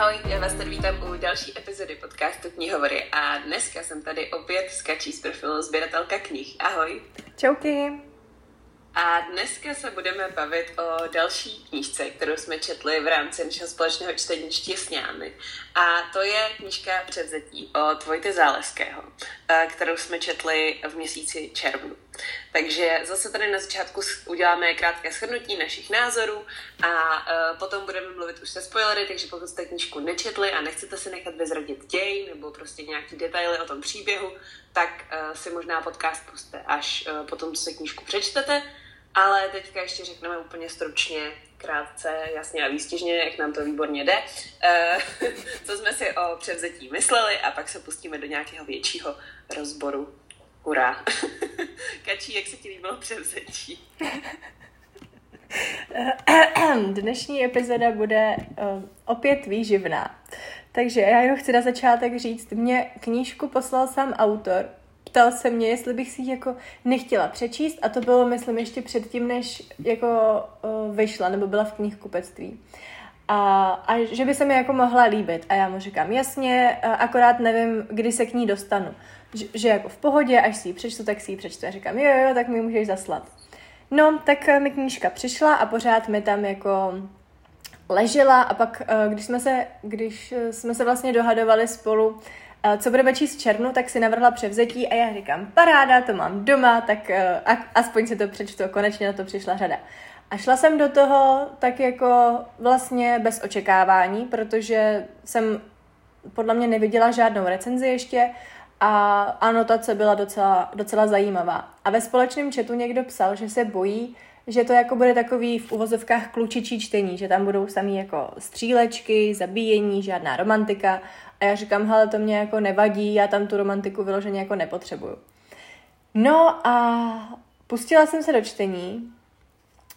Ahoj, já vás tady vítám u další epizody podcastu Knihovory a dneska jsem tady opět s Kačí z profilu Sběratelka knih. Ahoj. Čauky. A dneska se budeme bavit o další knížce, kterou jsme četli v rámci našeho společného čtení Štěsňány. A to je knížka Předzetí od Vojty Záleského, eh, kterou jsme četli v měsíci červnu. Takže zase tady na začátku uděláme krátké shrnutí našich názorů a uh, potom budeme mluvit už se spoilery, takže pokud jste knížku nečetli a nechcete si nechat vyzradit děj nebo prostě nějaký detaily o tom příběhu, tak uh, si možná podcast puste až uh, potom, co se knížku přečtete. Ale teďka ještě řekneme úplně stručně, krátce, jasně a výstižně, jak nám to výborně jde, co jsme si o převzetí mysleli a pak se pustíme do nějakého většího rozboru. Hurá. Kačí, jak se ti líbilo převzetí? Dnešní epizoda bude uh, opět výživná. Takže já jenom chci na začátek říct, mě knížku poslal sám autor, ptal se mě, jestli bych si ji jako nechtěla přečíst a to bylo, myslím, ještě předtím, než jako uh, vyšla nebo byla v knihkupectví. A, a že by se mi jako mohla líbit. A já mu říkám, jasně, akorát nevím, kdy se k ní dostanu že, že jako v pohodě, až si ji přečtu, tak si ji přečtu. A říkám, jo, jo, tak mi můžeš zaslat. No, tak eh, mi knížka přišla a pořád mi tam jako ležela a pak, eh, když jsme se, když eh, jsme se vlastně dohadovali spolu, co budeme číst v červnu, tak si navrhla převzetí a já říkám, paráda, to mám doma, tak aspoň si to přečtu, konečně na to přišla řada. A šla jsem do toho tak jako vlastně bez očekávání, protože jsem podle mě neviděla žádnou recenzi ještě a anotace byla docela, docela zajímavá. A ve společném chatu někdo psal, že se bojí, že to jako bude takový v uvozovkách klučičí čtení, že tam budou samý jako střílečky, zabíjení, žádná romantika. A já říkám, hele, to mě jako nevadí, já tam tu romantiku vyloženě jako nepotřebuju. No a pustila jsem se do čtení.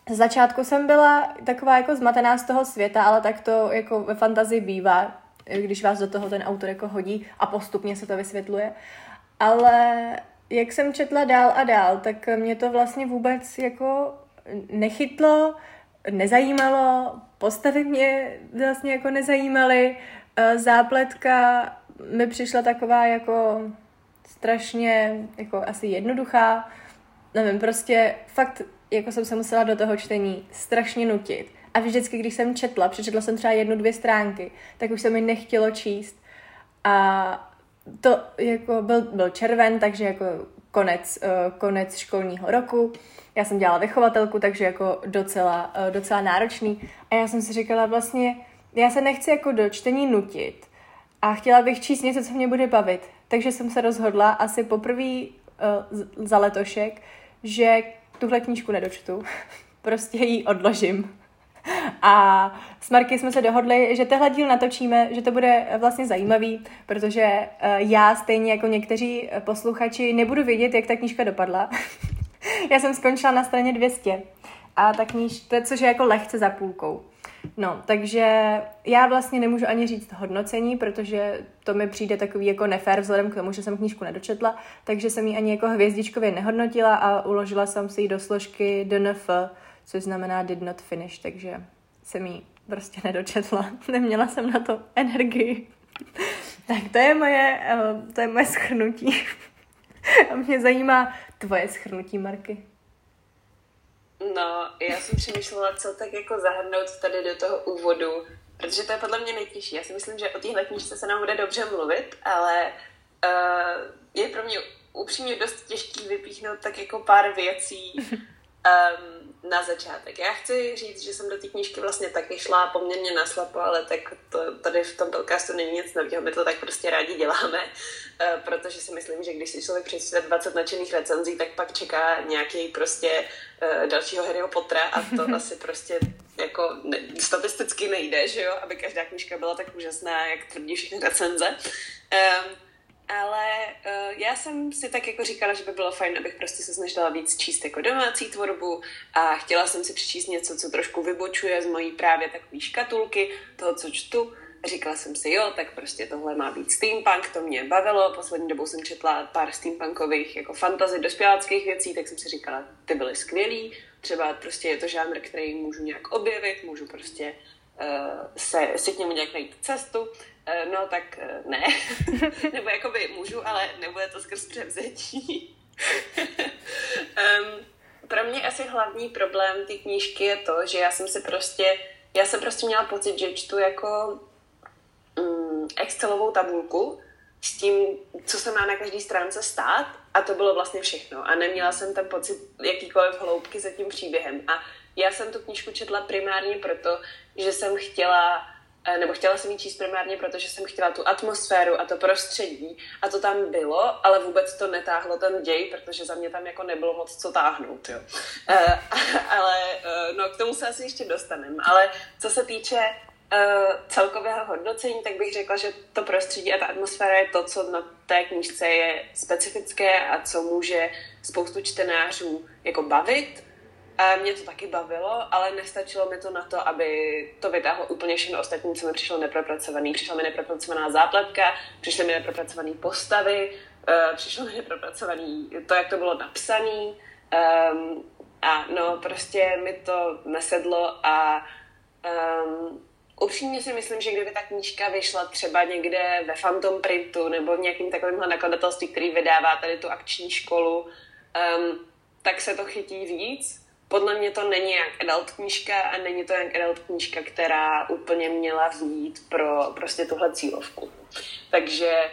Z začátku jsem byla taková jako zmatená z toho světa, ale tak to jako ve fantazii bývá když vás do toho ten autor jako hodí a postupně se to vysvětluje. Ale jak jsem četla dál a dál, tak mě to vlastně vůbec jako nechytlo, nezajímalo, postavy mě vlastně jako nezajímaly, e, zápletka mi přišla taková jako strašně jako asi jednoduchá, nevím, prostě fakt jako jsem se musela do toho čtení strašně nutit. A vždycky, když jsem četla, přečetla jsem třeba jednu, dvě stránky, tak už se mi nechtělo číst. A to jako byl, byl červen, takže jako konec, uh, konec školního roku. Já jsem dělala vychovatelku, takže jako docela, uh, docela náročný. A já jsem si říkala vlastně, já se nechci jako do čtení nutit a chtěla bych číst něco, co mě bude bavit. Takže jsem se rozhodla asi poprvé uh, za letošek, že tuhle knížku nedočtu. prostě ji odložím. A s Marky jsme se dohodli, že tehle díl natočíme, že to bude vlastně zajímavý, protože eh, já stejně jako někteří posluchači nebudu vědět, jak ta knížka dopadla. já jsem skončila na straně 200 a ta knížka, což je jako lehce za půlkou. No, takže já vlastně nemůžu ani říct hodnocení, protože to mi přijde takový jako nefér vzhledem k tomu, že jsem knížku nedočetla, takže jsem ji ani jako hvězdičkově nehodnotila a uložila jsem si ji do složky DNF, což znamená did not finish, takže jsem ji prostě nedočetla. Neměla jsem na to energii. tak to je moje, eh, to je moje schrnutí. A mě zajímá tvoje schrnutí, Marky. No, já jsem přemýšlela, co tak jako zahrnout tady do toho úvodu, protože to je podle mě nejtěžší. Já si myslím, že o téhle knížce se nám bude dobře mluvit, ale uh, je pro mě upřímně dost těžký vypíchnout tak jako pár věcí, um, na začátek. Já chci říct, že jsem do té knížky vlastně taky šla poměrně naslapo, ale tak to, tady v tom podcastu není nic nového, my to tak prostě rádi děláme, uh, protože si myslím, že když si člověk přečte 20 nadšených recenzí, tak pak čeká nějaký prostě uh, dalšího Harryho Pottera a to asi prostě jako ne, statisticky nejde, že jo, aby každá knížka byla tak úžasná, jak tvrdí všechny recenze. Um, ale uh, já jsem si tak jako říkala, že by bylo fajn, abych prostě se snažila víc číst jako domácí tvorbu a chtěla jsem si přečíst něco, co trošku vybočuje z mojí právě takové škatulky, toho, co čtu. Říkala jsem si, jo, tak prostě tohle má být steampunk, to mě bavilo. Poslední dobou jsem četla pár steampunkových jako fantasy dospěláckých věcí, tak jsem si říkala, ty byly skvělý. Třeba prostě je to žánr, který můžu nějak objevit, můžu prostě se, si k němu nějak najít cestu, uh, no tak uh, ne. Nebo jakoby můžu, ale nebude to skrz převzetí. um, pro mě asi hlavní problém té knížky je to, že já jsem si prostě, já jsem prostě měla pocit, že čtu jako um, Excelovou tabulku s tím, co se má na každé stránce stát a to bylo vlastně všechno. A neměla jsem tam pocit jakýkoliv hloubky za tím příběhem. A já jsem tu knížku četla primárně proto, že jsem chtěla Eh, nebo chtěla jsem ji číst primárně, protože jsem chtěla tu atmosféru a to prostředí. A to tam bylo, ale vůbec to netáhlo ten děj, protože za mě tam jako nebylo moc co táhnout, jo. Uh, ale uh, no k tomu se asi ještě dostaneme, ale co se týče celkového hodnocení, tak bych řekla, že to prostředí a ta atmosféra je to, co na té knížce je specifické a co může spoustu čtenářů jako bavit a mě to taky bavilo, ale nestačilo mi to na to, aby to vytáhlo úplně všechno ostatní, co mi přišlo nepropracovaný. Přišla mi nepropracovaná zápletka, přišly mi nepropracované postavy, uh, přišlo mi nepropracovaný to, jak to bylo napsané. Um, a no, prostě mi to nesedlo a um, upřímně si myslím, že kdyby ta knížka vyšla třeba někde ve Phantom Printu nebo v nějakým takovémhle nakladatelství, který vydává tady tu akční školu, um, tak se to chytí víc, podle mě to není jak adult knížka a není to jak adult knížka, která úplně měla vzít pro prostě tuhle cílovku. Takže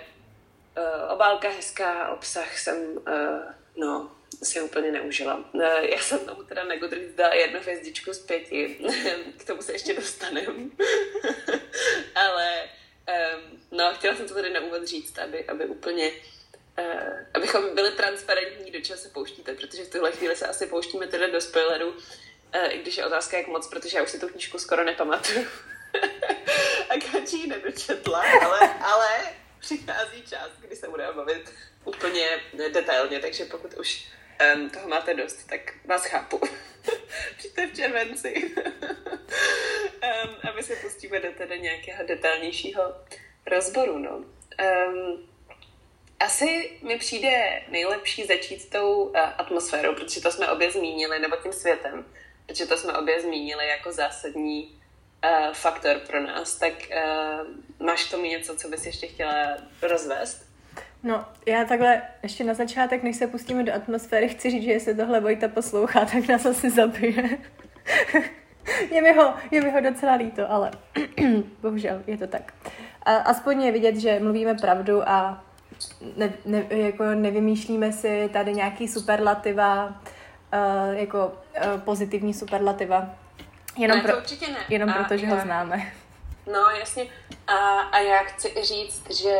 uh, obálka hezká, obsah jsem, uh, no, si úplně neužila. Uh, já jsem tomu teda na Goodreads dala jednu hvězdičku z pěti, k tomu se ještě dostanem. Ale um, no, chtěla jsem to tady na úvod říct, aby, aby úplně abychom byli transparentní, do čeho se pouštíte, protože v tuhle chvíli se asi pouštíme teda do spoileru, uh, i když je otázka jak moc, protože já už si tu knížku skoro nepamatuju. a Kači ji nedočetla, ale, ale přichází čas, kdy se budeme bavit úplně detailně, takže pokud už um, toho máte dost, tak vás chápu. Přijďte v červenci. um, a my se pustíme do teda nějakého detailnějšího rozboru, no. Um, asi mi přijde nejlepší začít tou uh, atmosférou, protože to jsme obě zmínili, nebo tím světem, protože to jsme obě zmínili jako zásadní uh, faktor pro nás. Tak uh, máš k tomu něco, co bys ještě chtěla rozvést? No, já takhle ještě na začátek, než se pustíme do atmosféry, chci říct, že jestli tohle Vojta poslouchá, tak nás asi zabije. je, mi ho, je mi ho docela líto, ale bohužel je to tak. A, aspoň je vidět, že mluvíme pravdu a ne, ne, jako nevymýšlíme si tady nějaký superlativa, uh, jako uh, pozitivní superlativa. Jenom, ne, pro, určitně ne. jenom proto, že ho známe. No, jasně. A, a já chci říct, že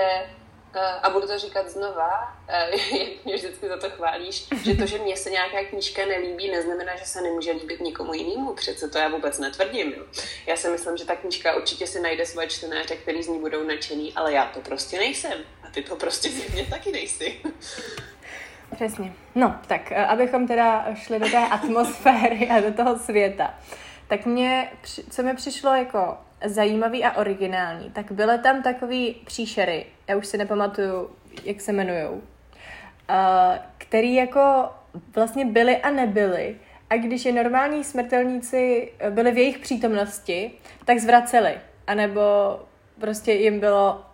Eh, a budu to říkat znova, jak mě vždycky za to chválíš, že to, že mně se nějaká knížka nelíbí, neznamená, že se nemůže líbit nikomu jinému. Přece to já vůbec netvrdím. Jo. Já si myslím, že ta knížka určitě si najde svoje čtenáře, který z ní budou nadšený, ale já to prostě nejsem. Ty to prostě zjevně taky nejsi. Přesně. No, tak eh, abychom teda šli do té atmosféry a do toho světa. Tak mě, co mi přišlo jako zajímavý a originální, tak byly tam takový příšery, já už si nepamatuju, jak se jmenujou, uh, který jako vlastně byly a nebyly. A když je normální smrtelníci byli v jejich přítomnosti, tak zvraceli. A nebo prostě jim bylo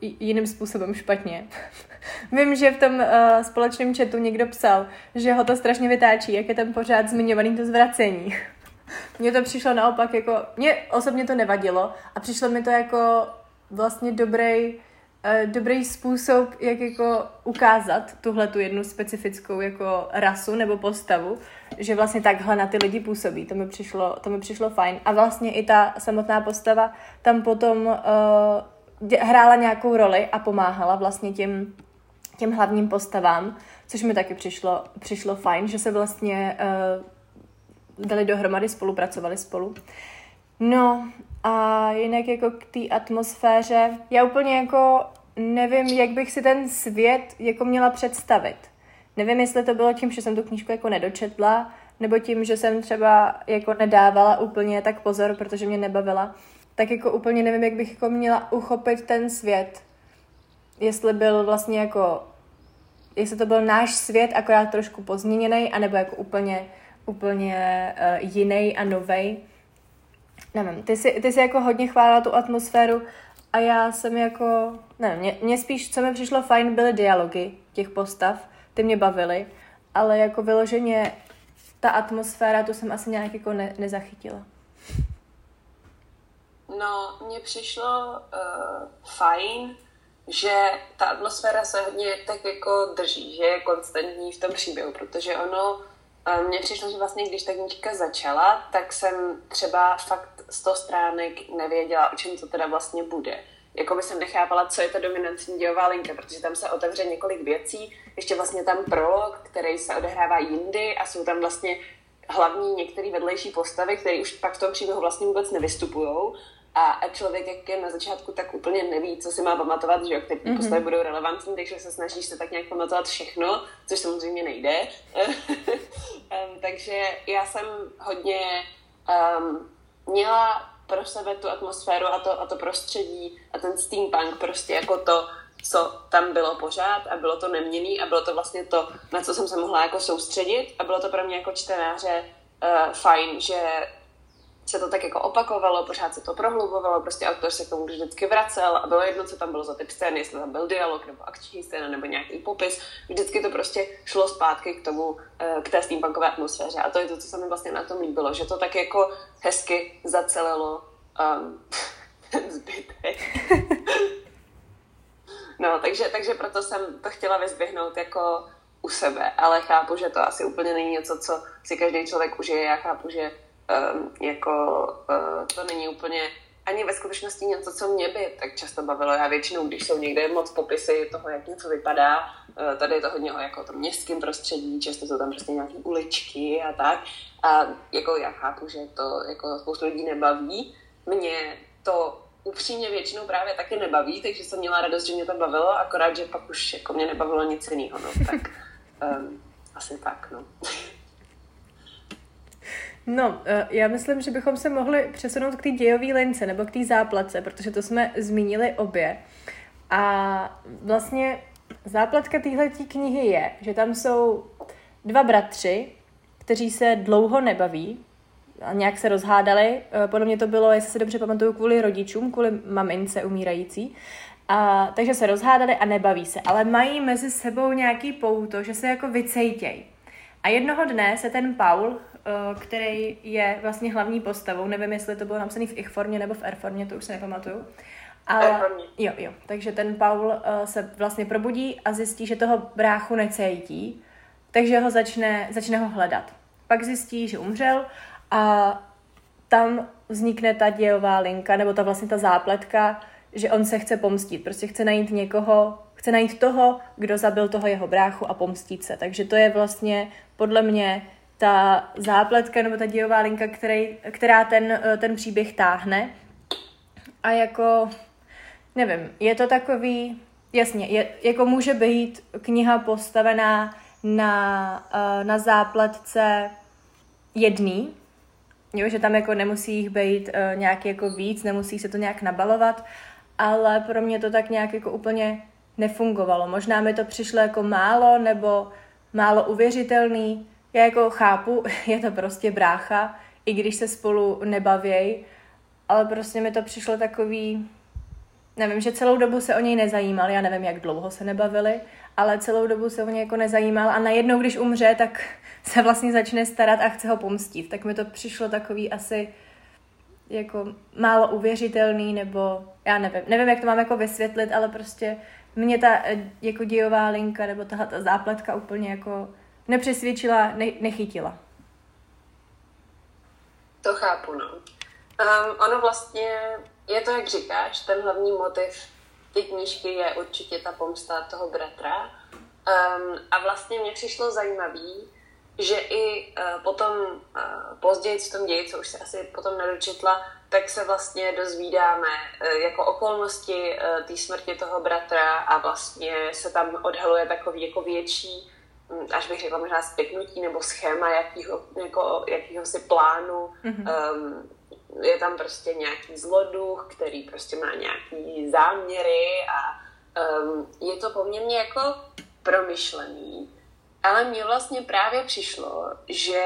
jiným způsobem špatně. Vím, že v tom uh, společném chatu někdo psal, že ho to strašně vytáčí, jak je tam pořád zmiňovaný to zvracení. Mně to přišlo naopak jako, mně osobně to nevadilo a přišlo mi to jako vlastně dobrý, uh, dobrý způsob, jak jako ukázat tuhle tu jednu specifickou jako rasu nebo postavu, že vlastně takhle na ty lidi působí. To mi přišlo, to mi přišlo fajn. A vlastně i ta samotná postava tam potom uh, hrála nějakou roli a pomáhala vlastně těm, těm hlavním postavám, což mi taky přišlo, přišlo fajn, že se vlastně uh, dali dohromady, spolupracovali spolu. No a jinak jako k té atmosféře, já úplně jako nevím, jak bych si ten svět jako měla představit. Nevím, jestli to bylo tím, že jsem tu knížku jako nedočetla, nebo tím, že jsem třeba jako nedávala úplně tak pozor, protože mě nebavila. Tak jako úplně nevím, jak bych jako měla uchopit ten svět. Jestli byl vlastně jako, jestli to byl náš svět, akorát trošku pozměněný, anebo jako úplně úplně uh, jiný a novej. nevím, ty jsi, ty jsi jako hodně chválila tu atmosféru a já jsem jako, nevím, mě, mě spíš, co mi přišlo fajn, byly dialogy těch postav, ty mě bavily, ale jako vyloženě ta atmosféra, tu jsem asi nějak jako ne, nezachytila. No, mně přišlo uh, fajn, že ta atmosféra se hodně tak jako drží, že je konstantní v tom příběhu, protože ono, uh, mně přišlo, že vlastně když ta knížka začala, tak jsem třeba fakt z toho stránek nevěděla, o čem to teda vlastně bude. Jako by jsem nechápala, co je ta dominantní dějová linka, protože tam se otevře několik věcí, ještě vlastně tam prolog, který se odehrává jindy a jsou tam vlastně hlavní některé vedlejší postavy, které už pak v tom příběhu vlastně vůbec nevystupují a člověk, jak je na začátku, tak úplně neví, co si má pamatovat, že jo, které mm-hmm. postavy budou relevantní, takže se snažíš se tak nějak pamatovat všechno, což samozřejmě nejde. um, takže já jsem hodně um, měla pro sebe tu atmosféru a to, a to prostředí a ten steampunk prostě jako to, co tam bylo pořád a bylo to neměný a bylo to vlastně to, na co jsem se mohla jako soustředit a bylo to pro mě jako čtenáře uh, fajn, že se to tak jako opakovalo, pořád se to prohlubovalo, prostě autor se k tomu vždycky vracel a bylo jedno, co tam bylo za typ scény, jestli tam byl dialog nebo akční scéna nebo nějaký popis, vždycky to prostě šlo zpátky k tomu, eh, k té steampunkové atmosféře a to je to, co se mi vlastně na tom líbilo, že to tak jako hezky zacelilo um, zbytek. no, takže, takže proto jsem to chtěla vyzdvihnout jako u sebe, ale chápu, že to asi úplně není něco, co si každý člověk užije. Já chápu, že um, jako uh, to není úplně ani ve skutečnosti něco, co mě by tak často bavilo. Já většinou, když jsou někde moc popisy toho, jak něco vypadá, uh, tady je to hodně o jako tom městském prostředí, často jsou tam prostě nějaké uličky a tak. A jako já chápu, že to jako spoustu lidí nebaví. Mě to upřímně většinou právě taky nebaví, takže jsem měla radost, že mě to bavilo, akorát, že pak už jako mě nebavilo nic jiného, no, tak um, asi tak, no. No, eh, já myslím, že bychom se mohli přesunout k té dějové lince nebo k té záplatce, protože to jsme zmínili obě. A vlastně záplatka téhle knihy je, že tam jsou dva bratři, kteří se dlouho nebaví, a nějak se rozhádali. Eh, podle mě to bylo, jestli se dobře pamatuju, kvůli rodičům, kvůli mamince umírající. A, takže se rozhádali a nebaví se, ale mají mezi sebou nějaký pouto, že se jako vycejtějí. A jednoho dne se ten Paul, který je vlastně hlavní postavou. Nevím, jestli to bylo napsané v ich formě nebo v R formě, to už se nepamatuju. Ale, jo, jo. Takže ten Paul uh, se vlastně probudí a zjistí, že toho bráchu necítí, takže ho začne, začne ho hledat. Pak zjistí, že umřel a tam vznikne ta dějová linka, nebo ta vlastně ta zápletka, že on se chce pomstit. Prostě chce najít někoho, chce najít toho, kdo zabil toho jeho bráchu a pomstit se. Takže to je vlastně podle mě ta zápletka nebo ta dějová linka, který, která ten, eh, ten příběh táhne. A jako, nevím, je to takový, jasně, je, jako může být kniha postavená na, eh, na zápletce jedný, jo, že tam jako nemusí jich být uh, nějak jako víc, nemusí se to nějak nabalovat, ale pro mě to tak nějak jako úplně nefungovalo. Možná mi to přišlo jako málo nebo málo uvěřitelný, já jako chápu, je to prostě brácha, i když se spolu nebavěj, ale prostě mi to přišlo takový, nevím, že celou dobu se o něj nezajímal, já nevím, jak dlouho se nebavili, ale celou dobu se o něj jako nezajímal a najednou, když umře, tak se vlastně začne starat a chce ho pomstit. Tak mi to přišlo takový asi jako málo uvěřitelný, nebo já nevím, nevím, jak to mám jako vysvětlit, ale prostě mě ta eh, jako dějová linka nebo tahle ta zápletka úplně jako nepřesvědčila, ne, nechytila. To chápu, no. Um, ono vlastně je to, jak říkáš, ten hlavní motiv ty knížky je určitě ta pomsta toho bratra. Um, a vlastně mě přišlo zajímavý, že i uh, potom uh, později v tom ději, co už se asi potom nedočetla, tak se vlastně dozvídáme uh, jako okolnosti uh, té smrti toho bratra a vlastně se tam odhaluje takový jako větší až bych řekla možná spěknutí nebo schéma jakýho, jako, jakýho si plánu. Mm-hmm. Um, je tam prostě nějaký zloduch, který prostě má nějaký záměry a um, je to poměrně jako promyšlený. Ale mně vlastně právě přišlo, že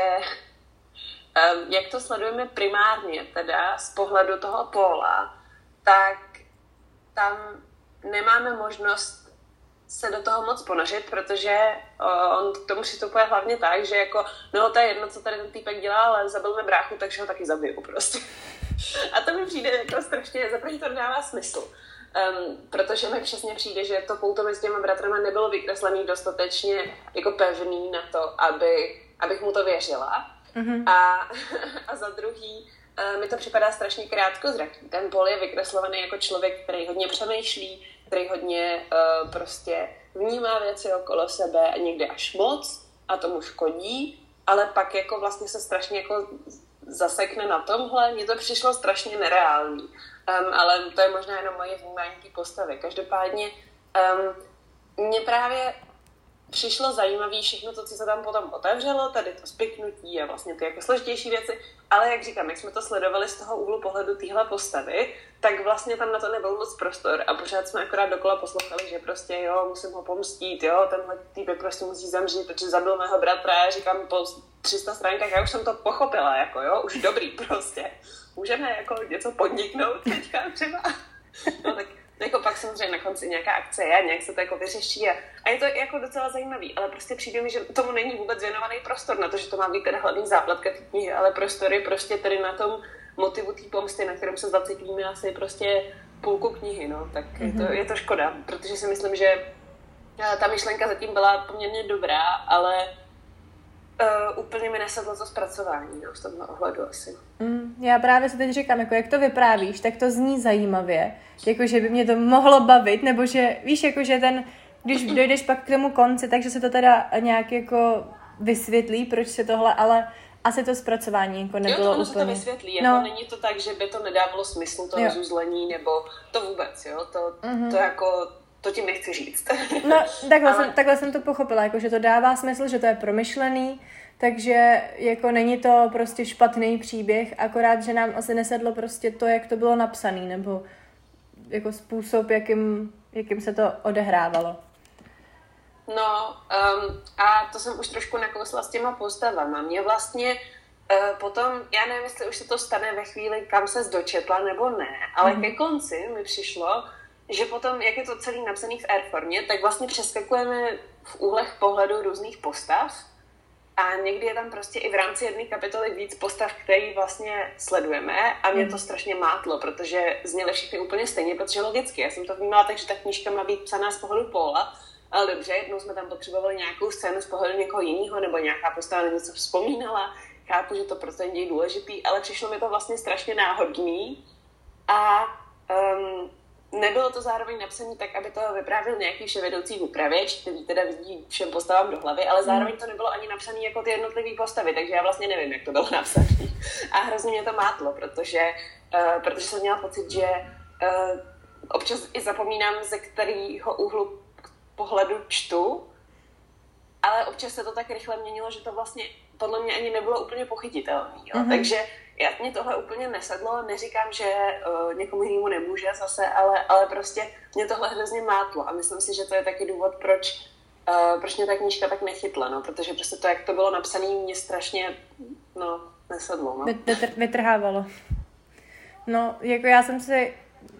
um, jak to sledujeme primárně, teda z pohledu toho póla, tak tam nemáme možnost se do toho moc ponořit, protože uh, on k tomu přistupuje hlavně tak, že jako, no to je jedno, co tady ten týpek dělá, ale zabil mi bráchu, takže ho taky zabiju prostě. A to mi přijde jako strašně, za to dává smysl. Um, protože mi přesně přijde, že to pouto mezi těma bratrama nebylo vykreslený dostatečně jako pevný na to, aby, abych mu to věřila. Mm-hmm. A, a za druhý, uh, mi to připadá strašně krátkozraký. Ten Paul je vykreslovaný jako člověk, který hodně přemýšlí, který hodně uh, prostě vnímá věci okolo sebe a někdy až moc a tomu škodí, ale pak jako vlastně se strašně jako zasekne na tomhle. Mně to přišlo strašně nereální, um, ale to je možná jenom moje vnímání té postavy. Každopádně um, mě právě přišlo zajímavé všechno to, co se tam potom otevřelo, tady to spiknutí a vlastně ty jako složitější věci, ale jak říkám, jak jsme to sledovali z toho úhlu pohledu téhle postavy, tak vlastně tam na to nebyl moc prostor a pořád jsme akorát dokola poslouchali, že prostě jo, musím ho pomstít, jo, tenhle týpek prostě musí zemřít, protože zabil mého bratra, já říkám po 300 stránkách, já už jsem to pochopila, jako jo, už dobrý prostě. Můžeme jako něco podniknout teďka třeba. No tak jako pak samozřejmě na konci nějaká akce je, nějak se to jako vyřeší a, a je to jako docela zajímavý, ale prostě přijde mi, že tomu není vůbec věnovaný prostor na to, že to má být teda hlavní záplatka té knihy, ale prostor je prostě tady na tom motivu té pomsty, na kterém se zacítíme asi prostě půlku knihy, no, tak mm-hmm. je, to, mhm. je to škoda, protože si myslím, že eh, ta myšlenka zatím byla poměrně dobrá, ale Uh, úplně mi nesedlo to zpracování, no, v tomhle ohledu asi. Mm, já právě se teď říkám, jako jak to vyprávíš, tak to zní zajímavě, jako že by mě to mohlo bavit, nebo že, víš, jako že ten, když dojdeš pak k tomu konci, takže se to teda nějak jako vysvětlí, proč se tohle, ale asi to zpracování jako nebylo jo, to úplně. se to vysvětlí, jako no. není to tak, že by to nedávalo smysl to rozuzlení, nebo to vůbec, jo, to, mm-hmm. to jako to tím nechci říct. No, takhle, Ale... jsem, takhle jsem to pochopila, jako, že to dává smysl, že to je promyšlený, takže jako není to prostě špatný příběh, akorát, že nám asi nesedlo prostě to, jak to bylo napsané, nebo jako způsob, jakým, jakým se to odehrávalo. No um, a to jsem už trošku nakousla s těma postavama. Mě vlastně uh, potom, já nevím, jestli už se to stane ve chvíli, kam se zdočetla nebo ne, ale mm. ke konci mi přišlo, že potom, jak je to celý napsaný v Airformě, tak vlastně přeskakujeme v úhlech pohledu různých postav a někdy je tam prostě i v rámci jedné kapitoly víc postav, který vlastně sledujeme a mě to hmm. strašně mátlo, protože zněly všechny úplně stejně, protože logicky, já jsem to vnímala tak, že ta knížka má být psaná z pohledu Paula, ale dobře, jednou jsme tam potřebovali nějakou scénu z pohledu někoho jiného, nebo nějaká postava na něco vzpomínala, chápu, že to pro ten děj důležitý, ale přišlo mi to vlastně strašně náhodný a um, nebylo to zároveň napsané tak, aby to vyprávěl nějaký vševedoucí upravěč, který teda vidí všem postavám do hlavy, ale zároveň to nebylo ani napsané jako ty jednotlivé postavy, takže já vlastně nevím, jak to bylo napsané. A hrozně mě to mátlo, protože, uh, protože jsem měla pocit, že uh, občas i zapomínám, ze kterého úhlu pohledu čtu, ale občas se to tak rychle měnilo, že to vlastně podle mě ani nebylo úplně pochytitelné. Mm-hmm. Takže já, mě tohle úplně nesedlo, neříkám, že uh, někomu jinému nemůže zase, ale, ale prostě mě tohle hrozně mátlo a myslím si, že to je taky důvod, proč, uh, proč mě ta knížka tak nechytla, no, protože prostě to, jak to bylo napsané, mě strašně, no, nesedlo, no. Vytrhávalo. No, jako já jsem si,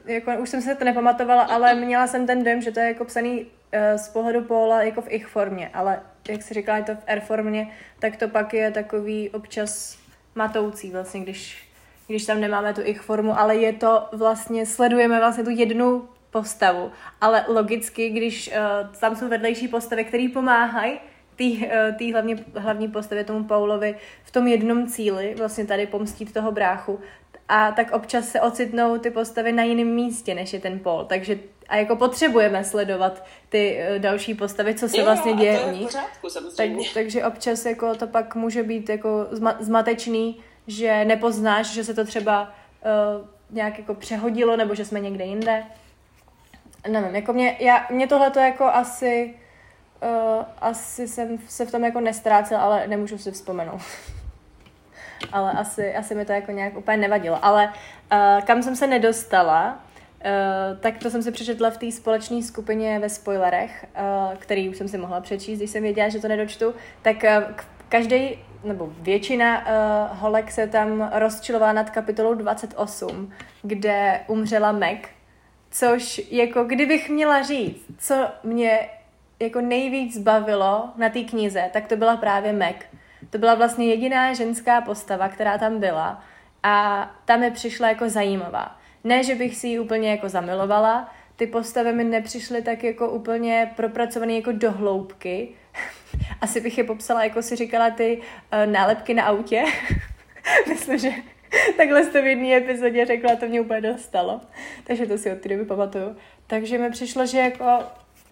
jako už jsem se to nepamatovala, ale měla jsem ten dojem, že to je jako psaný uh, z pohledu Paula jako v ich formě, ale jak si říkala, je to v R formě, tak to pak je takový občas matoucí vlastně, když, když tam nemáme tu ich formu, ale je to vlastně, sledujeme vlastně tu jednu postavu, ale logicky, když uh, tam jsou vedlejší postavy, které pomáhají tý, uh, tý hlavně, hlavní postavě tomu Paulovi v tom jednom cíli, vlastně tady pomstít toho bráchu, a tak občas se ocitnou ty postavy na jiném místě, než je ten Paul. Takže a jako potřebujeme sledovat ty uh, další postavy, co se jo, vlastně děje u nich. tak, takže občas jako to pak může být jako zma, zmatečný, že nepoznáš, že se to třeba uh, nějak jako přehodilo, nebo že jsme někde jinde. Nevím, jako mě, já, mě tohle to jako asi uh, asi jsem se v tom jako nestrácel, ale nemůžu si vzpomenout. ale asi, asi mi to jako nějak úplně nevadilo. Ale uh, kam jsem se nedostala, Uh, tak to jsem si přečetla v té společné skupině ve spoilerech, uh, který už jsem si mohla přečíst, když jsem věděla, že to nedočtu, tak uh, každý nebo většina uh, holek se tam rozčilovala nad kapitolou 28, kde umřela Meg, což jako kdybych měla říct, co mě jako nejvíc bavilo na té knize, tak to byla právě Meg. To byla vlastně jediná ženská postava, která tam byla a ta mi přišla jako zajímavá. Ne, že bych si ji úplně jako zamilovala, ty postavy mi nepřišly tak jako úplně propracované jako do hloubky. Asi bych je popsala, jako si říkala, ty uh, nálepky na autě. Myslím, že takhle jste v jedné epizodě řekla, to mě úplně dostalo. Takže to si od té doby pamatuju. Takže mi přišlo, že jako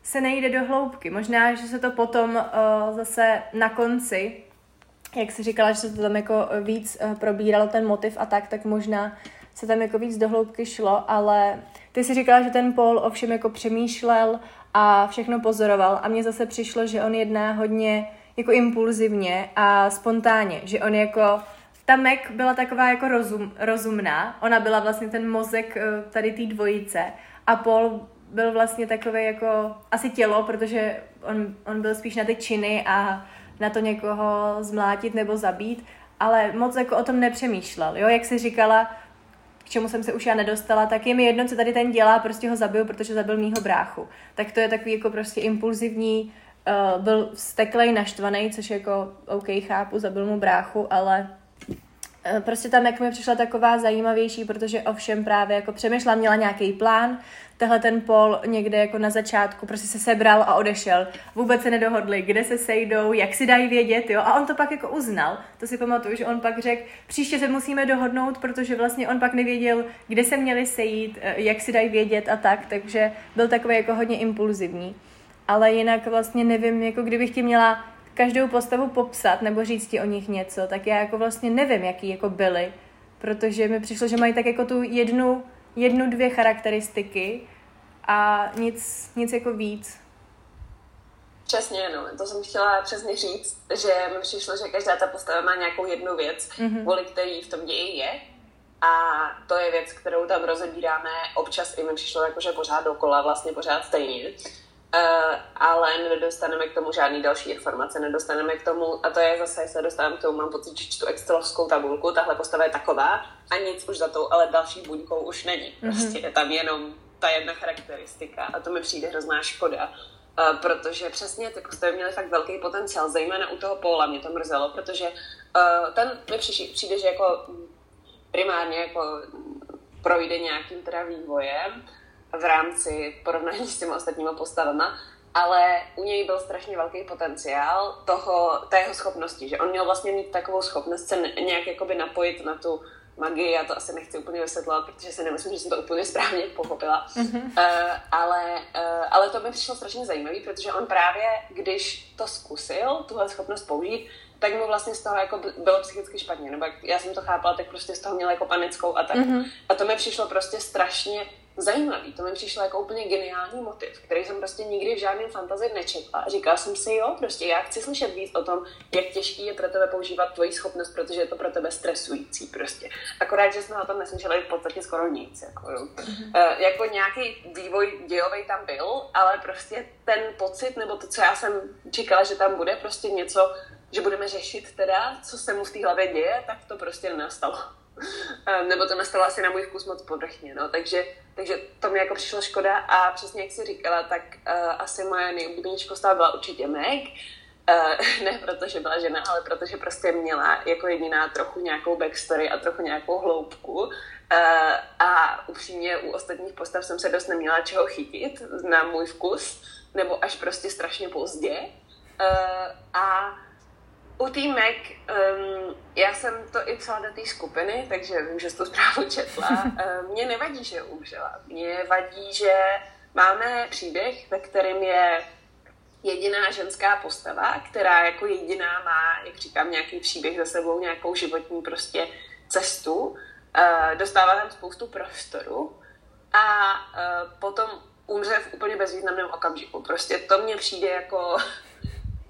se nejde do hloubky. Možná, že se to potom uh, zase na konci, jak si říkala, že se to tam jako víc uh, probíralo ten motiv a tak, tak možná se tam jako víc do hloubky šlo, ale ty si říkala, že ten Paul ovšem jako přemýšlel a všechno pozoroval a mně zase přišlo, že on jedná hodně jako impulzivně a spontánně, že on jako ta Mac byla taková jako rozum, rozumná, ona byla vlastně ten mozek eh, tady té dvojice a Paul byl vlastně takový jako asi tělo, protože on, on byl spíš na ty činy a na to někoho zmlátit nebo zabít, ale moc jako o tom nepřemýšlel, jo, jak si říkala, čemu jsem se už já nedostala, tak je mi jedno, co tady ten dělá, prostě ho zabiju, protože zabil mýho bráchu. Tak to je takový jako prostě impulzivní, uh, byl steklej, naštvaný, což jako OK, chápu, zabil mu bráchu, ale prostě tam jak mi přišla taková zajímavější, protože ovšem právě jako přemýšlela, měla nějaký plán, tehle ten pol někde jako na začátku prostě se sebral a odešel. Vůbec se nedohodli, kde se sejdou, jak si dají vědět, jo. A on to pak jako uznal. To si pamatuju, že on pak řekl, příště se musíme dohodnout, protože vlastně on pak nevěděl, kde se měli sejít, eh, jak si dají vědět a tak, takže byl takový jako hodně impulzivní. Ale jinak vlastně nevím, jako kdybych ti měla každou postavu popsat nebo říct ti o nich něco, tak já jako vlastně nevím, jaký jako byly, protože mi přišlo, že mají tak jako tu jednu, jednu, dvě charakteristiky a nic, nic jako víc. Přesně, no, to jsem chtěla přesně říct, že mi přišlo, že každá ta postava má nějakou jednu věc, mm-hmm. kvůli který v tom ději je. A to je věc, kterou tam rozebíráme občas i mi přišlo jako, že pořád dokola, vlastně pořád stejně. Uh, ale nedostaneme k tomu žádný další informace, nedostaneme k tomu, a to je zase, se dostávám k tomu, mám pocit, že čtu excelovskou tabulku, tahle postava je taková a nic už za tou, ale další buňkou už není. Mhm. Prostě je tam jenom ta jedna charakteristika a to mi přijde hrozná škoda. Uh, protože přesně ty postavy měly fakt velký potenciál, zejména u toho Paula mě to mrzelo, protože uh, ten mi přijde, přijde, že jako primárně jako projde nějakým teda vývojem v rámci porovnání s těmi ostatními postavama, ale u něj byl strašně velký potenciál toho, té jeho schopnosti, že on měl vlastně mít takovou schopnost se nějak jakoby napojit na tu magii, já to asi nechci úplně vysvětlovat, protože si nemyslím, že jsem to úplně správně pochopila, mm-hmm. uh, ale, uh, ale to mi přišlo strašně zajímavý, protože on právě, když to zkusil, tuhle schopnost použít, tak mu vlastně z toho jako bylo psychicky špatně, nebo jak já jsem to chápala, tak prostě z toho měla jako panickou a tak. Mm-hmm. A to mi přišlo prostě strašně zajímavý. To mi přišlo jako úplně geniální motiv, který jsem prostě nikdy v žádném fantazi nečetla. A říkala jsem si, jo, prostě já chci slyšet víc o tom, jak těžký je pro tebe používat tvoji schopnost, protože je to pro tebe stresující prostě. Akorát, že jsme o tom neslyšeli v podstatě skoro nic. Jako. Mm-hmm. E, jako nějaký vývoj dějový tam byl, ale prostě ten pocit, nebo to, co já jsem čekala, že tam bude, prostě něco, že budeme řešit teda, co se mu v té hlavě děje, tak to prostě nenastalo. Nebo to nastalo asi na můj vkus moc povrchně, no, takže, takže to mi jako přišlo škoda a přesně jak jsi říkala, tak uh, asi moje nejoblíbenější postava byla určitě Meg, Uh, ne protože byla žena, ale protože prostě měla jako jediná trochu nějakou backstory a trochu nějakou hloubku. Uh, a upřímně u ostatních postav jsem se dost neměla čeho chytit na můj vkus, nebo až prostě strašně pozdě. Uh, a u té Mac, um, já jsem to i psala do té skupiny, takže vím, že jsi tu zprávu četla. Mně nevadí, že umřela. Mně vadí, že máme příběh, ve kterém je jediná ženská postava, která jako jediná má, jak říkám, nějaký příběh za sebou, nějakou životní prostě cestu. Uh, dostává tam spoustu prostoru a uh, potom umře v úplně bezvýznamném okamžiku. Prostě to mně přijde jako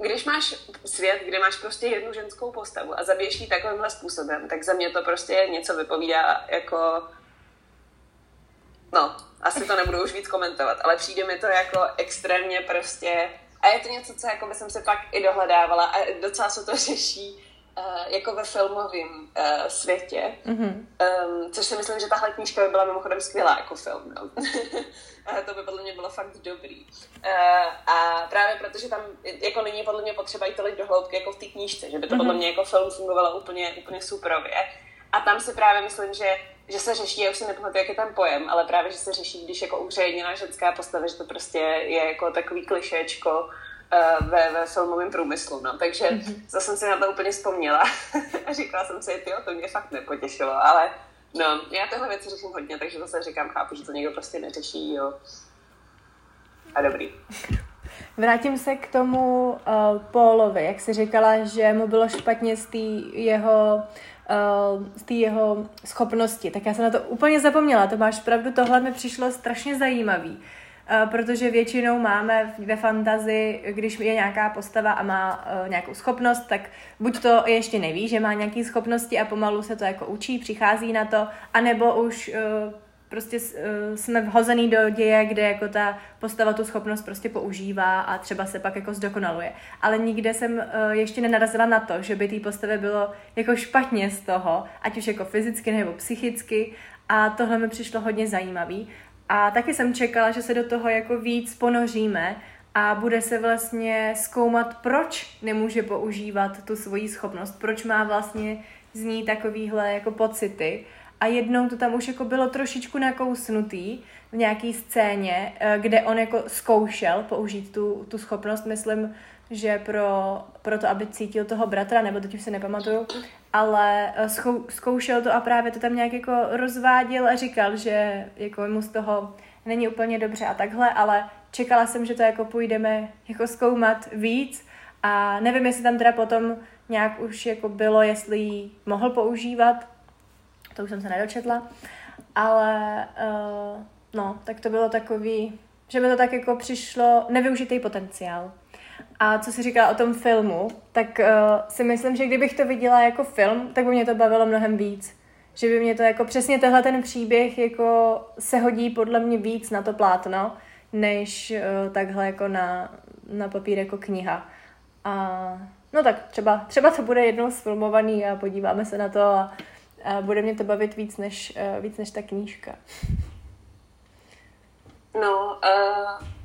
když máš svět, kde máš prostě jednu ženskou postavu a zabiješ ji takovýmhle způsobem, tak za mě to prostě něco vypovídá jako... No, asi to nebudu už víc komentovat, ale přijde mi to jako extrémně prostě... A je to něco, co jako by jsem se pak i dohledávala a docela se to řeší jako ve filmovém uh, světě, mm-hmm. um, což si myslím, že tahle knížka by byla mimochodem skvělá jako film. No. to by podle mě bylo fakt dobrý. Uh, a právě protože tam jako není podle mě potřeba jít tolik do hloubky jako v té knížce, že by to mm-hmm. podle mě jako film fungovalo úplně, úplně superově. A tam si právě myslím, že že se řeší, já už si nepamatuju, jak je tam pojem, ale právě, že se řeší, když jako umře ženská postava, že to prostě je jako takový klišečko, ve, ve filmovém průmyslu, no. Takže mm-hmm. zase jsem si na to úplně vzpomněla a říkala jsem si, jo, to mě fakt nepotěšilo, ale no, já tyhle věci řeším hodně, takže zase říkám, chápu, že to někdo prostě neřeší, jo. A dobrý. Vrátím se k tomu uh, Paulovi, jak jsi říkala, že mu bylo špatně z té jeho uh, z té jeho schopnosti. Tak já jsem na to úplně zapomněla, to máš pravdu, tohle mi přišlo strašně zajímavý. Eh, protože většinou máme ve fantazi, když je nějaká postava a má uh, nějakou schopnost, tak buď to ještě neví, že má nějaké schopnosti a pomalu se to jako učí, přichází na to, anebo už uh, prostě jsme vhozený do děje, kde jako ta postava tu schopnost prostě používá a třeba se pak jako zdokonaluje. Ale nikde jsem ještě nenarazila na to, že by té postavě bylo jako špatně z toho, ať už jako fyzicky nebo psychicky a tohle mi přišlo hodně zajímavý. A taky jsem čekala, že se do toho jako víc ponoříme a bude se vlastně zkoumat, proč nemůže používat tu svoji schopnost, proč má vlastně z ní takovýhle jako pocity. A jednou to tam už jako bylo trošičku nakousnutý v nějaký scéně, eh, kde on jako zkoušel použít tu, tu schopnost, myslím, že pro, pro to, aby cítil toho bratra, nebo teď už se nepamatuju, ale eh, zkou, zkoušel to a právě to tam nějak jako rozváděl a říkal, že jako mu z toho není úplně dobře a takhle, ale čekala jsem, že to jako půjdeme jako zkoumat víc a nevím, jestli tam teda potom nějak už jako bylo, jestli ji mohl používat, to už jsem se nedočetla, ale uh, no, tak to bylo takový, že mi to tak jako přišlo nevyužitý potenciál. A co si říkala o tom filmu, tak uh, si myslím, že kdybych to viděla jako film, tak by mě to bavilo mnohem víc. Že by mě to jako přesně tenhle ten příběh jako se hodí podle mě víc na to plátno, než uh, takhle jako na, na papír jako kniha. A no tak třeba, třeba to bude jednou sfilmovaný a podíváme se na to a, a bude mě to bavit víc než, uh, víc než ta knížka. No, uh,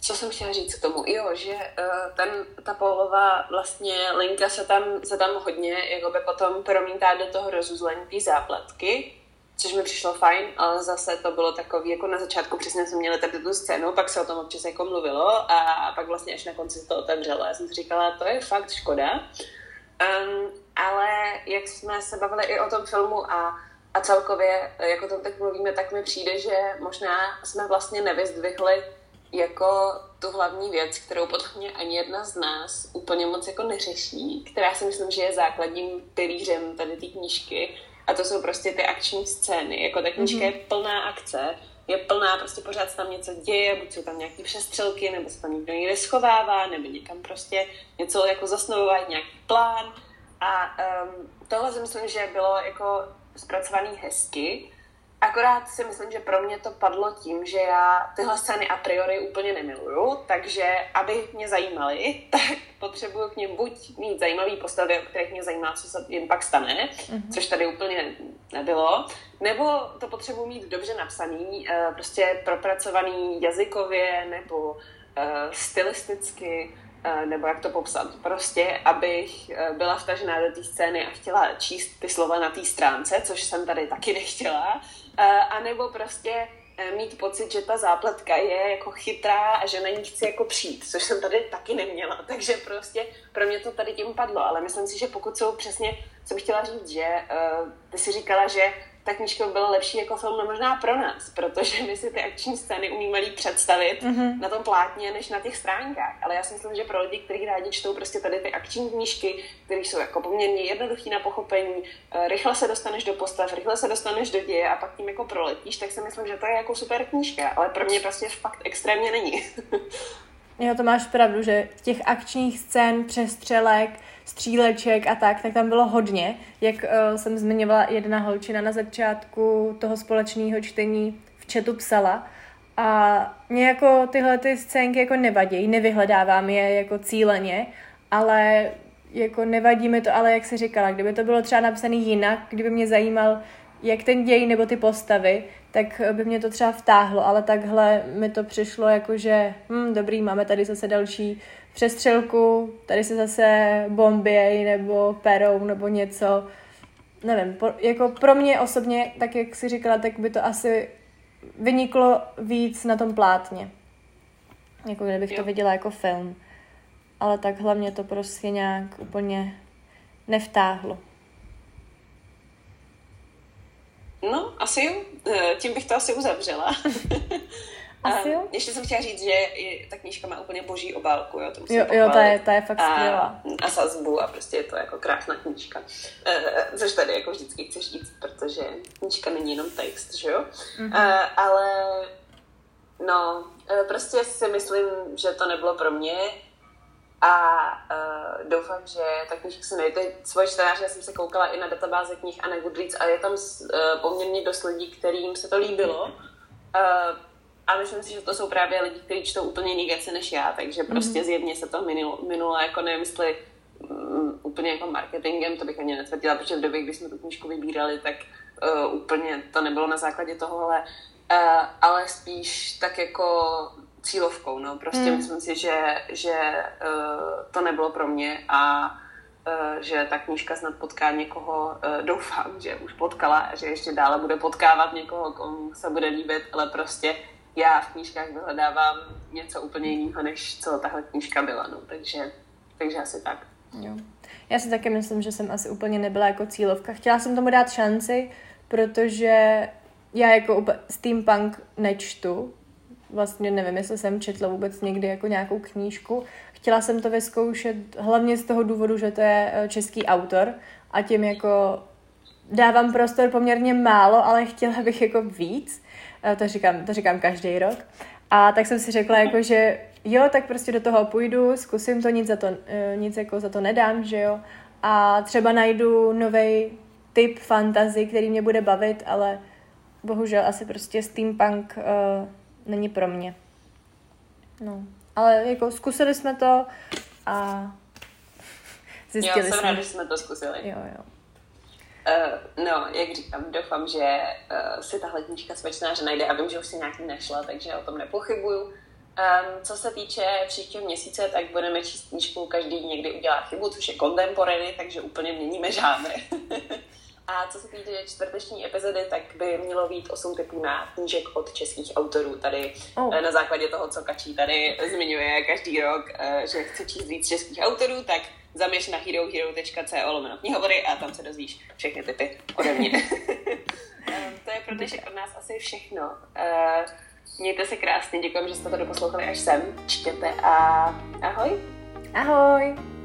co jsem chtěla říct k tomu? Jo, že uh, ten, ta Paulová vlastně linka se tam, se tam hodně jakoby potom promítá do toho rozuzlení té zápletky, což mi přišlo fajn, ale zase to bylo takový, jako na začátku přesně jsme měli tady tu scénu, pak se o tom občas jako mluvilo a pak vlastně až na konci to otevřelo. Já jsem si říkala, to je fakt škoda. Um, ale jak jsme se bavili i o tom filmu a, a celkově, jako to teď mluvíme, tak mi přijde, že možná jsme vlastně nevyzdvihli jako tu hlavní věc, kterou podle mě ani jedna z nás úplně moc jako neřeší, která si myslím, že je základním pilířem tady té knížky a to jsou prostě ty akční scény. Jako ta knížka mm-hmm. je plná akce, je plná, prostě pořád se tam něco děje, buď jsou tam nějaké přestřelky, nebo se tam někdo někde schovává, nebo někam prostě něco jako zasnovovat, nějaký plán. A um, tohle si myslím, že bylo jako zpracovaný hezky Akorát si myslím, že pro mě to padlo tím, že já tyhle scény a priori úplně nemiluju, takže aby mě zajímaly, tak potřebuju k ním buď mít zajímavý postavy, o kterých mě zajímá, co se jim pak stane, mm-hmm. což tady úplně nebylo, nebo to potřebuju mít dobře napsaný, eh, prostě propracovaný jazykově nebo eh, stylisticky, eh, nebo jak to popsat, prostě, abych byla vtažená do té scény a chtěla číst ty slova na té stránce, což jsem tady taky nechtěla, a nebo prostě e, mít pocit, že ta zápletka je jako chytrá a že na ní chci jako přijít, což jsem tady taky neměla. Takže prostě pro mě to tady tím padlo, ale myslím si, že pokud jsou přesně, jsem chtěla říct, že uh, ty si říkala, že ta knížka by byla lepší jako film, no možná pro nás, protože my si ty akční scény umíme líp představit mm-hmm. na tom plátně, než na těch stránkách. Ale já si myslím, že pro lidi, kteří rádi čtou prostě tady ty akční knížky, které jsou jako poměrně jednoduché na pochopení, eh, rychle se dostaneš do postav, rychle se dostaneš do děje a pak tím jako proletíš, tak si myslím, že to je jako super knížka, ale pro mě prostě fakt extrémně není. Jo, to máš pravdu, že těch akčních scén, přestřelek, stříleček a tak, tak tam bylo hodně. Jak uh, jsem zmiňovala, jedna holčina na začátku toho společného čtení v chatu psala. A mě jako tyhle ty scénky jako nevadí, nevyhledávám je jako cíleně, ale jako nevadí mi to, ale jak se říkala, kdyby to bylo třeba napsané jinak, kdyby mě zajímal jak ten děj nebo ty postavy, tak by mě to třeba vtáhlo, ale takhle mi to přišlo jako, že hm, dobrý, máme tady zase další přestřelku, tady se zase bomběj nebo perou nebo něco. Nevím, po, jako pro mě osobně, tak jak si říkala, tak by to asi vyniklo víc na tom plátně. Jako kdybych jo. to viděla jako film. Ale tak hlavně to prostě nějak úplně nevtáhlo. No, asi jo. Eh, tím bych to asi uzavřela. Asi jo. Ještě jsem chtěla říct, že ta knížka má úplně boží obálku, jo, to jo, jo, ta je, ta je fakt skvělá. A, a sazbu a prostě je to jako krásná knížka. E, což tady jako vždycky chci říct, protože knížka není jenom text, že jo? Mm-hmm. E, ale no, prostě si myslím, že to nebylo pro mě a uh, doufám, že ta knížka se najde. Svoje čtenáře, já jsem se koukala i na databáze knih a na Goodreads a je tam uh, poměrně dost lidí, kterým se to líbilo. Uh, a myslím si, že to jsou právě lidi, kteří čtou úplně jiný věci než já, takže prostě mm-hmm. zjevně se to minulo, minulo jako nevím, jestli um, úplně jako marketingem, to bych ani netvrdila, protože v době, kdy jsme tu knížku vybírali, tak uh, úplně to nebylo na základě toho, ale, uh, ale spíš tak jako cílovkou, no. Prostě mm. myslím si, že, že uh, to nebylo pro mě a uh, že ta knížka snad potká někoho, uh, doufám, že už potkala a že ještě dále bude potkávat někoho, komu se bude líbit, ale prostě já v knížkách vyhledávám něco úplně jiného, než co tahle knížka byla, no. Takže, takže asi tak. Jo. Já si taky myslím, že jsem asi úplně nebyla jako cílovka. Chtěla jsem tomu dát šanci, protože já jako steampunk nečtu, vlastně nevím, jestli jsem četla vůbec někdy jako nějakou knížku. Chtěla jsem to vyzkoušet hlavně z toho důvodu, že to je eh, český autor a tím jako dávám prostor poměrně málo, ale chtěla bych jako víc. Eh, to říkám, to říkám každý rok. A tak jsem si řekla, jako, že jo, tak prostě do toho půjdu, zkusím to, nic, za to, eh, nic jako za to nedám, že jo. A třeba najdu nový typ fantazy, který mě bude bavit, ale bohužel asi prostě steampunk uh, není pro mě. No, ale jako zkusili jsme to a zjistili jo, jsem jsme. ráda, že jsme to zkusili. Jo, jo. Uh, no, jak říkám, doufám, že uh, si tahle knížka že najde a vím, že už si nějaký našla, takže o tom nepochybuju. Um, co se týče příštího měsíce, tak budeme číst knížku, každý někdy udělá chybu, což je contemporary, takže úplně měníme žánry. A co se týče čtvrteční epizody, tak by mělo být osm typů na knížek od českých autorů. Tady oh. na základě toho, co Kačí tady zmiňuje každý rok, eh, že chce číst víc českých autorů, tak zaměř na herohero.co lomeno knihovory a tam se dozvíš všechny typy ode mě. Ehm, to je pro dnešek od nás asi všechno. Eh, mějte se krásně, děkuji, že jste to doposlouchali až sem. Čtěte a ahoj. Ahoj.